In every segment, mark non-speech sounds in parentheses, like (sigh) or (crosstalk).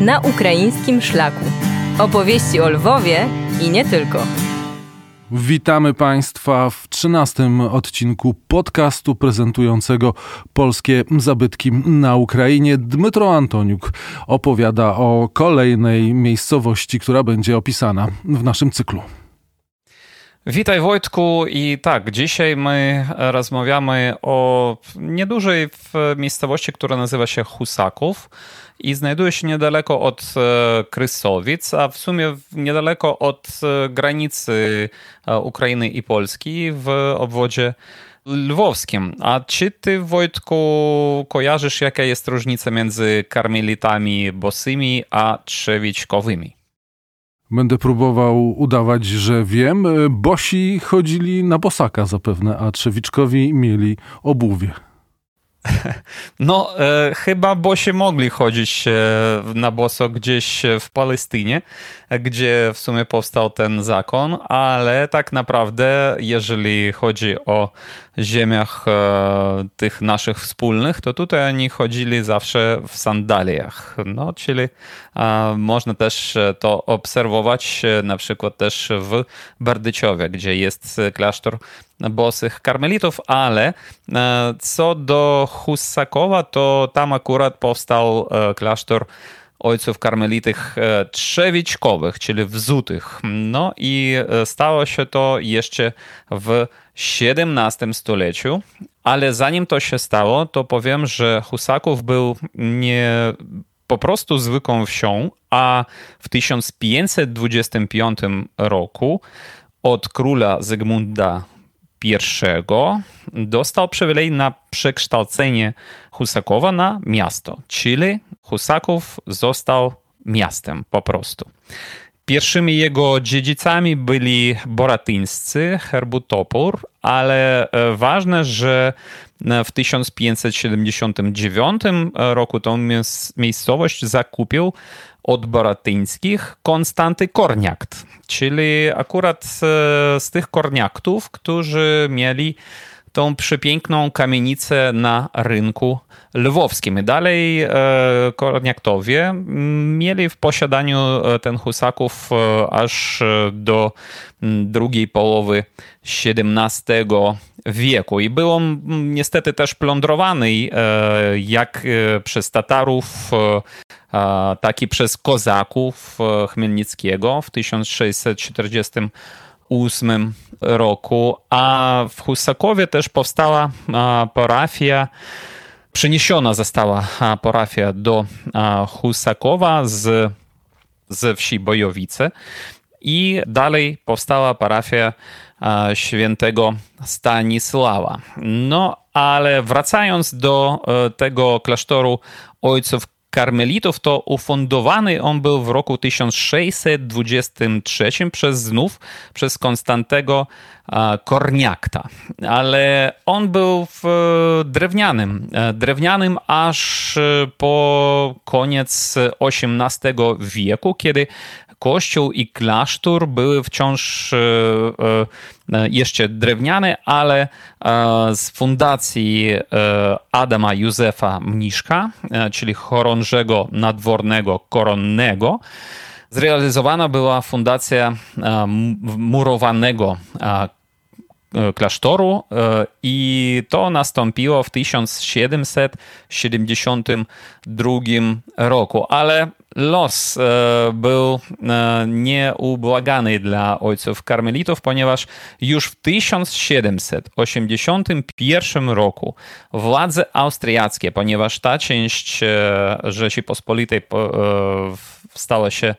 na ukraińskim szlaku. Opowieści o Lwowie i nie tylko. Witamy Państwa w trzynastym odcinku podcastu prezentującego polskie zabytki na Ukrainie. Dmytro Antoniuk opowiada o kolejnej miejscowości, która będzie opisana w naszym cyklu. Witaj Wojtku i tak, dzisiaj my rozmawiamy o niedużej miejscowości, która nazywa się Husaków i znajduje się niedaleko od e, Krysowic, a w sumie niedaleko od e, granicy e, Ukrainy i Polski w obwodzie lwowskim. A czy ty, Wojtku, kojarzysz, jaka jest różnica między karmelitami bosymi a trzewiczkowymi? Będę próbował udawać, że wiem. Bosi chodzili na bosaka zapewne, a trzewiczkowi mieli obuwie. (laughs) No, e, chyba bo się mogli chodzić e, na boso gdzieś w Palestynie, gdzie w sumie powstał ten zakon, ale tak naprawdę, jeżeli chodzi o ziemiach e, tych naszych wspólnych, to tutaj oni chodzili zawsze w sandaliach. No, czyli e, można też to obserwować e, na przykład też w Berdyciowie, gdzie jest klasztor bosych karmelitów, ale co do Hussakowa, to tam akurat powstał klasztor ojców karmelitych trzewiczkowych, czyli wzutych. No i stało się to jeszcze w XVII stuleciu, ale zanim to się stało, to powiem, że Husaków był nie po prostu zwykłą wsią, a w 1525 roku od króla Zygmunda I dostał przywilej na przekształcenie Husakowa na miasto, czyli Husaków został miastem po prostu. Pierwszymi jego dziedzicami byli boratyńscy, herbutopór, ale e, ważne, że e, w 1579 roku tą miejscowość zakupił od boratyńskich Konstanty Korniakt, czyli akurat e, z tych korniaktów, którzy mieli tą przepiękną kamienicę na rynku lwowskim. I dalej e, Korniaktowie mieli w posiadaniu e, ten Husaków e, aż do drugiej połowy XVII wieku. I był on niestety też plądrowany jak przez Tatarów, tak i przez Kozaków Chmielnickiego w 1640 1908 roku, a w Husakowie też powstała parafia, przeniesiona została parafia do Husakowa z, ze wsi Bojowice i dalej powstała parafia świętego Stanisława. No, ale wracając do e, tego klasztoru ojców karmelitów, to ufundowany on był w roku 1623 przez znów przez Konstantego Korniakta. Ale on był w drewnianym, e, drewnianym aż e, po koniec XVIII wieku, kiedy kościół i klasztor były wciąż e, e, jeszcze drewniane, ale e, z fundacji Adama Józefa Mniszka, czyli chorążego nadwornego koronnego, zrealizowana była fundacja murowanego klasztoru i to nastąpiło w 1772 roku, ale los e, był e, nieubłagany dla ojców karmelitów, ponieważ już w 1781 roku władze austriackie, ponieważ ta część e, Rzeczypospolitej stała się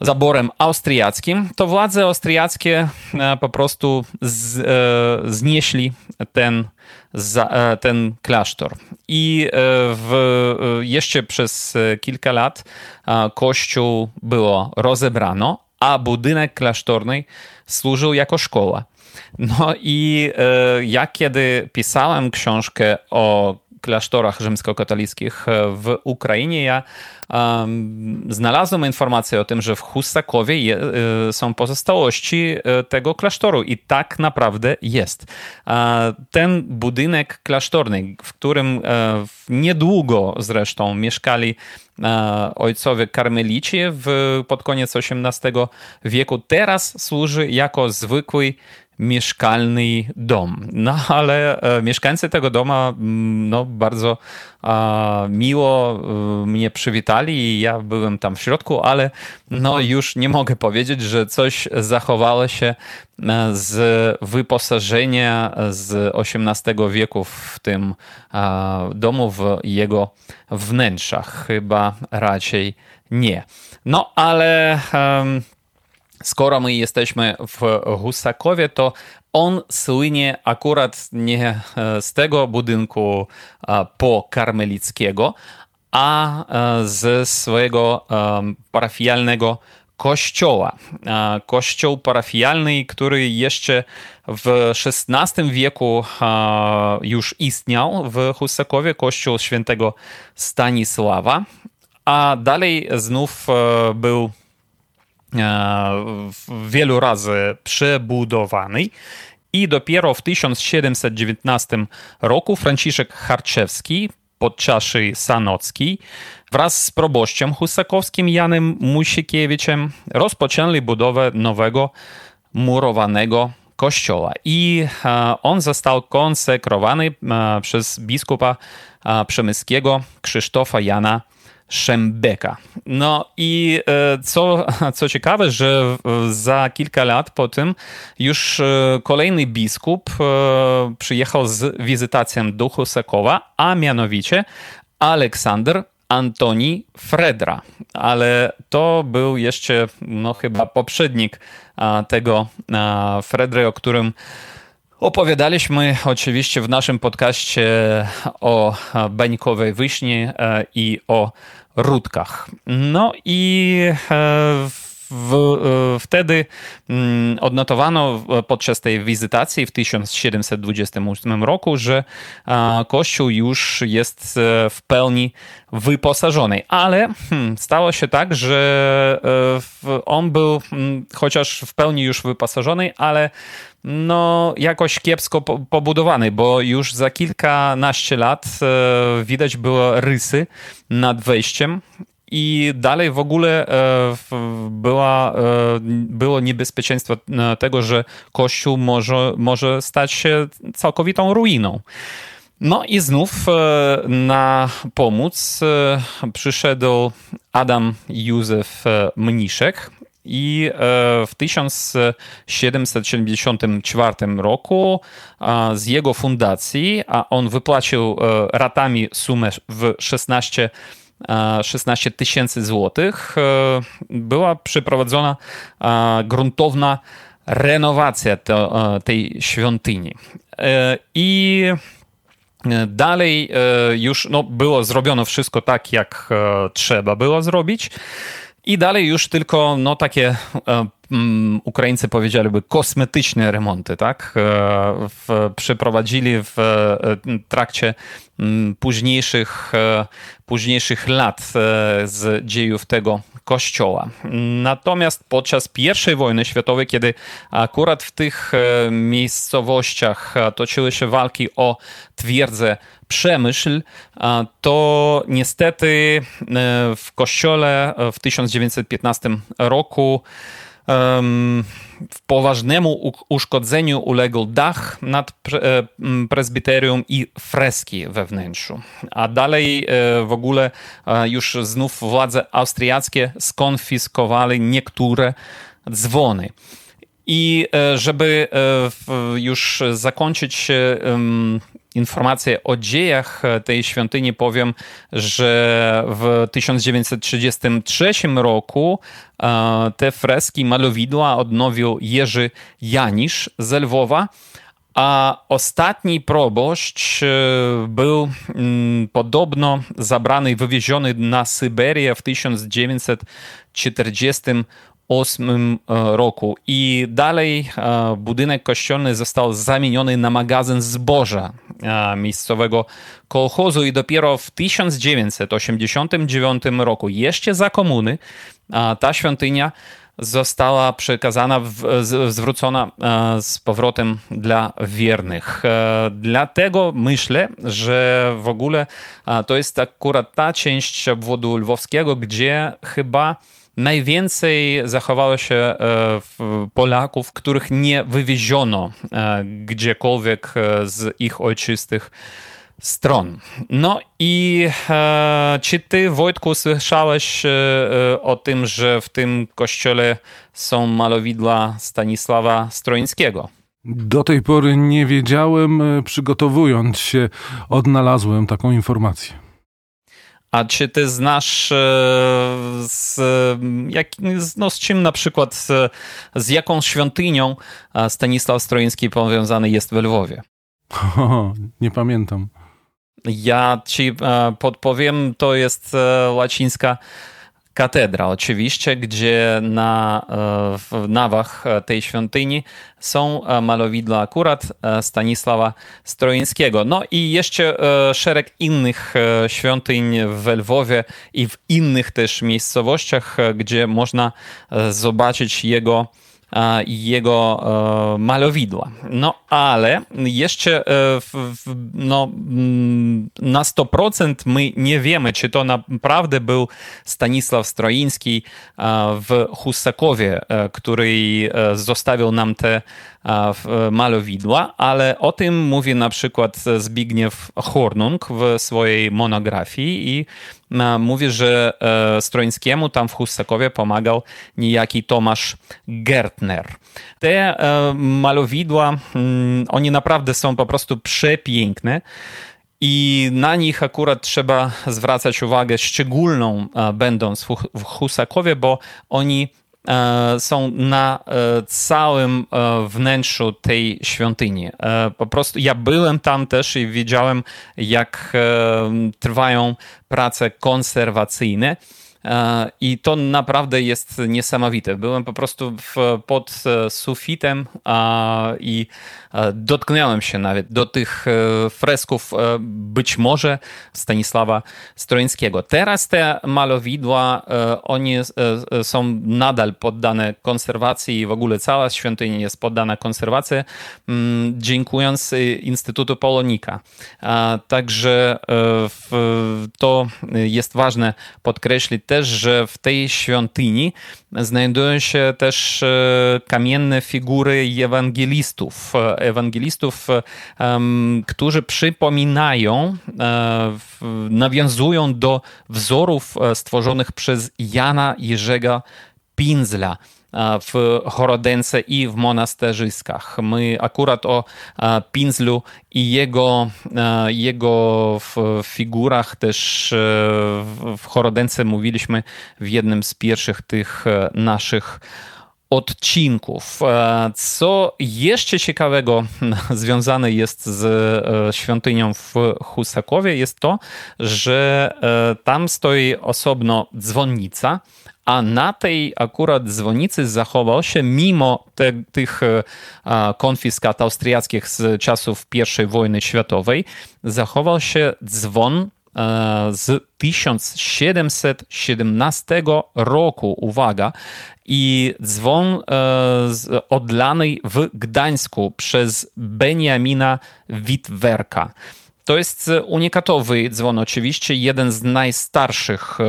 zaborem austriackim, to władze austriackie po prostu z, znieśli ten e, ten klasztor. I e, w, e, jeszcze przez kilka lat kościół było rozebrano, a budynek klasztorny służył jako szkoła. No i ja kiedy pisałem książkę o klasztorach rzymskokatolickich w Ukrainie, ja um, znalazłem informację o tym, że w Husakowie je, y, są pozostałości y, tego klasztoru i tak naprawdę jest. Ten budynek klasztorny, w którym e, niedługo zresztą mieszkali ojcowie karmelici w, pod koniec XVIII wieku. Teraz służy jako zwykły mieszkalny dom. No ale e, mieszkańcy tego doma mm, no, bardzo miło e, mnie przywitali i ja byłem tam w środku, ale no, już nie mogę powiedzieć, że coś zachowało się e, z wyposażenia z XVIII wieku w tym domu, w jego wnętrzach. Chyba raczej nie. No ale... Um, skoro my jesteśmy w Husakowie, to on słynie akurat nie e, z tego budynku e, po Karmelickiego, a e, ze swojego parafialnego kościoła. Kościół parafialny, który jeszcze w XVI wieku już istniał w Husakowie, kościół świętego Stanisława, a dalej znów był wielu razy przebudowany. I dopiero w 1719 roku Franciszek Harczewski podczaszy Sanocki wraz z proboszczem husakowskim Janem Musikiewiczem rozpoczęli budowę nowego murowanego kościoła. I on został konsekrowany przez biskupa przemyskiego Krzysztofa Jana Szembeka. No i e, co, (laughs) co ciekawe, że za kilka lat po tym już e, kolejny biskup e, przyjechał z wizytacją do Husakowa, a mianowicie Aleksander Antoni Fredra, ale to był jeszcze no, chyba poprzednik tego Fredry, o którym Opowiadaliśmy oczywiście w naszym podcaście o bańkowej wiśni i o Rudkach. No i e, w, e, wtedy mm, odnotowano podczas tej wizytacji w 1728 roku, że kościół już jest e, w pełni wyposażony. Ale hmm, stało się tak, że on był mm, chociaż w pełni już wyposażony, ale no, jakoś kiepsko pobudowany, bo już za kilkanaście lat e, widać było rysy nad wejściem i dalej w ogóle e, była, e, było niebezpieczeństwo tego, że kościół może, może stać się całkowitą ruiną. No i znów na pomoc przyszedł Adam Józef Mniszek, i e, w 1774 roku z jego fundacji, a on wypłacił e, ratami sumę w 16 16 tysięcy złotych, e, była przeprowadzona gruntowna renowacja tej świątyni. I dalej już no, było zrobione wszystko tak, jak trzeba było zrobić. I dalej już tylko no, takie e, Ukraińcy powiedzieliby kosmetyczne remonty, tak? E, w, przeprowadzili w e, trakcie mm, późniejszych, późniejszych lat z dziejów tego kościoła. Natomiast podczas I wojny światowej, kiedy akurat w tych miejscowościach toczyły się walki o twierdzę Przemyśl, to niestety e, w kościole e, w 1915 roku w poważnemu uszkodzeniu uległ dach nad e, prezbiterium i freski we wnętrzu. A dalej w ogóle już znów władze austriackie skonfiskowali niektóre dzwony. I żeby już zakończyć informacje o dziejach tej świątyni powiem, że w 1933 roku e, te freski malowidła odnowił Jerzy Janisz z Lwowa, a ostatni proboszcz e, był mm, podobno zabrany i wywieziony na Syberię w 1940 1998 e, roku i dalej e, budynek kościelny został zamieniony na magazyn zboża e, miejscowego kolchozu i dopiero w 1989 roku, jeszcze za komuny, ta świątynia została przekazana, zwrócona z powrotem dla wiernych. Dlatego myślę, że w ogóle to jest akurat ta część obwodu lwowskiego, gdzie chyba najwięcej zachowało się e, Polaków, których nie wywieziono e, gdziekolwiek e, z ich ojczystych stron. No i czy ty, Wojtku, słyszałeś o tym, że w tym kościele są malowidła Stanisława Stroińskiego? Do tej pory nie wiedziałem, przygotowując się, odnalazłem taką informację. A czy ty znasz e, z, jak, no z czym na przykład z, z jaką świątynią Stanisław Stroiński powiązany jest w Lwowie? O, nie pamiętam. Ja ci e, podpowiem, to jest e, łacińska katedra, oczywiście, gdzie na e, w nawach tej świątyni są malowidła akurat Stanisława Stroińskiego. No i jeszcze szereg innych świątyń w Lwowie i w innych też miejscowościach, gdzie można zobaczyć jego jego e, malowidła. No ale jeszcze e, no, mm, na 100% my nie wiemy, czy to naprawdę był Stanisław Stroiński w Husakowie, e, który zostawił nam te malowidła, ale o tym mówi na przykład Zbigniew Hornung w swojej monografii i mówi, że Strońskiemu tam w Husakowie pomagał niejaki Tomasz Gertner. Te malowidła, mm, oni naprawdę są po prostu przepiękne. I na nich akurat trzeba zwracać uwagę szczególną, będąc w Husakowie, bo oni E, są na e, całym e, wnętrzu tej świątyni. Po prostu ja byłem tam też i widziałem, jak trwają prace konserwacyjne. I to naprawdę jest niesamowite. Byłem po prostu w, pod sufitem i dotknąłem się nawet do tych fresków być może Stanisława Stroińskiego. Teraz te malowidła, one są nadal poddane konserwacji i w ogóle cała świątynia jest poddana konserwacji dziękując Instytutu Polonika. Także to jest ważne podkreślić też, że w tej świątyni znajdują się też e, kamienne figury ewangelistów. Ewangelistów, którzy przypominają, e, nawiązują do wzorów e, stworzonych przez Jana Jerzego Pinzla w Chorodence i w monasterzyskach. My akurat o Pinzlu i jego, jego figurach też e, w Chorodence mówiliśmy w jednym z pierwszych tych e, naszych odcinków. E, co jeszcze ciekawego (laughs) związane jest z świątynią w Husakowie jest to, że tam stoi osobno dzwonnica, a na tej akurat dzwonicy zachował się, mimo te, tych e, konfiskat austriackich z czasów I wojny światowej, zachował się dzwon e, z 1717 roku, uwaga, i dzwon e, odlany w Gdańsku przez Beniamina Witwerka. To jest e, unikatowy dzwon, oczywiście, jeden z najstarszych e,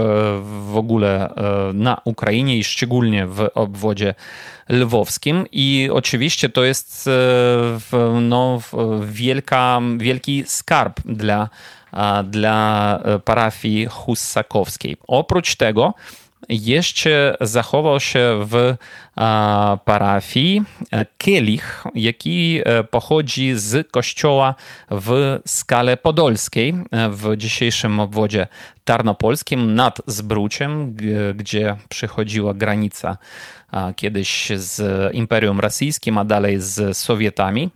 w ogóle e, na Ukrainie i szczególnie w obwodzie lwowskim. I oczywiście to jest no, wielka, wielki skarb dla, dla parafii hussakowskiej. Oprócz tego, jeszcze zachował się w parafii e, kielich, jaki e, pochodzi z kościoła w Skale Podolskiej e, w dzisiejszym obwodzie tarnopolskim nad Zbruciem, gdzie przychodziła granica kiedyś z Imperium Rosyjskim, a dalej z Sowietami.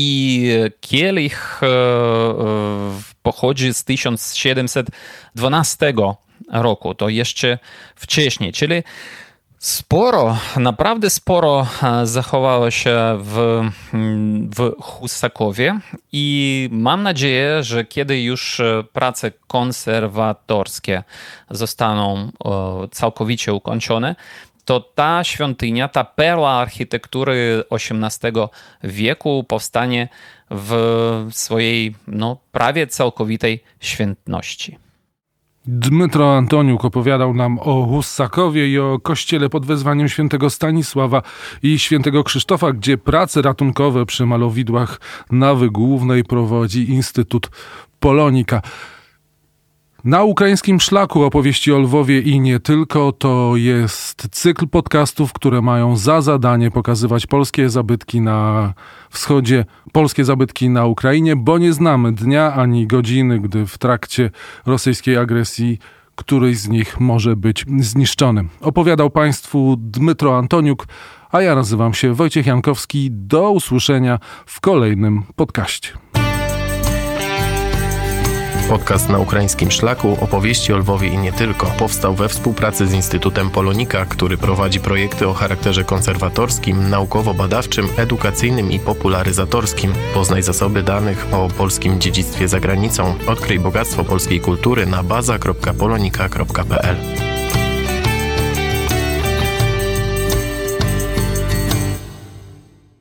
I kielich pochodzi z 1712 roku, to jeszcze wcześniej, czyli Sporo, naprawdę sporo e, zachowało się w, w Husakowie i mam nadzieję, że kiedy już e, prace konserwatorskie zostaną całkowicie ukończone, to ta świątynia, ta perła architektury XVIII wieku powstanie w swojej no, prawie całkowitej świętności. Dmytro Antoniuk opowiadał nam o Hussakowie i o kościele pod wezwaniem świętego Stanisława i świętego Krzysztofa, gdzie prace ratunkowe przy malowidłach nawy głównej prowadzi Instytut Polonika. Na ukraińskim szlaku opowieści o Lwowie i nie tylko to jest cykl podcastów, które mają za zadanie pokazywać polskie zabytki na wschodzie, polskie zabytki na Ukrainie, bo nie znamy dnia ani godziny, gdy w trakcie rosyjskiej agresji któryś z nich może być zniszczony. Opowiadał Państwu Dmytro Antoniuk, a ja nazywam się Wojciech Jankowski. Do usłyszenia w kolejnym podcaście. Podcast na ukraińskim szlaku opowieści o Lwowie i nie tylko powstał we współpracy z Instytutem Polonika, który prowadzi projekty o charakterze konserwatorskim, naukowo-badawczym, edukacyjnym i popularyzatorskim. Poznaj zasoby danych o polskim dziedzictwie za granicą. Odkryj bogactwo polskiej kultury na baza.polonika.pl.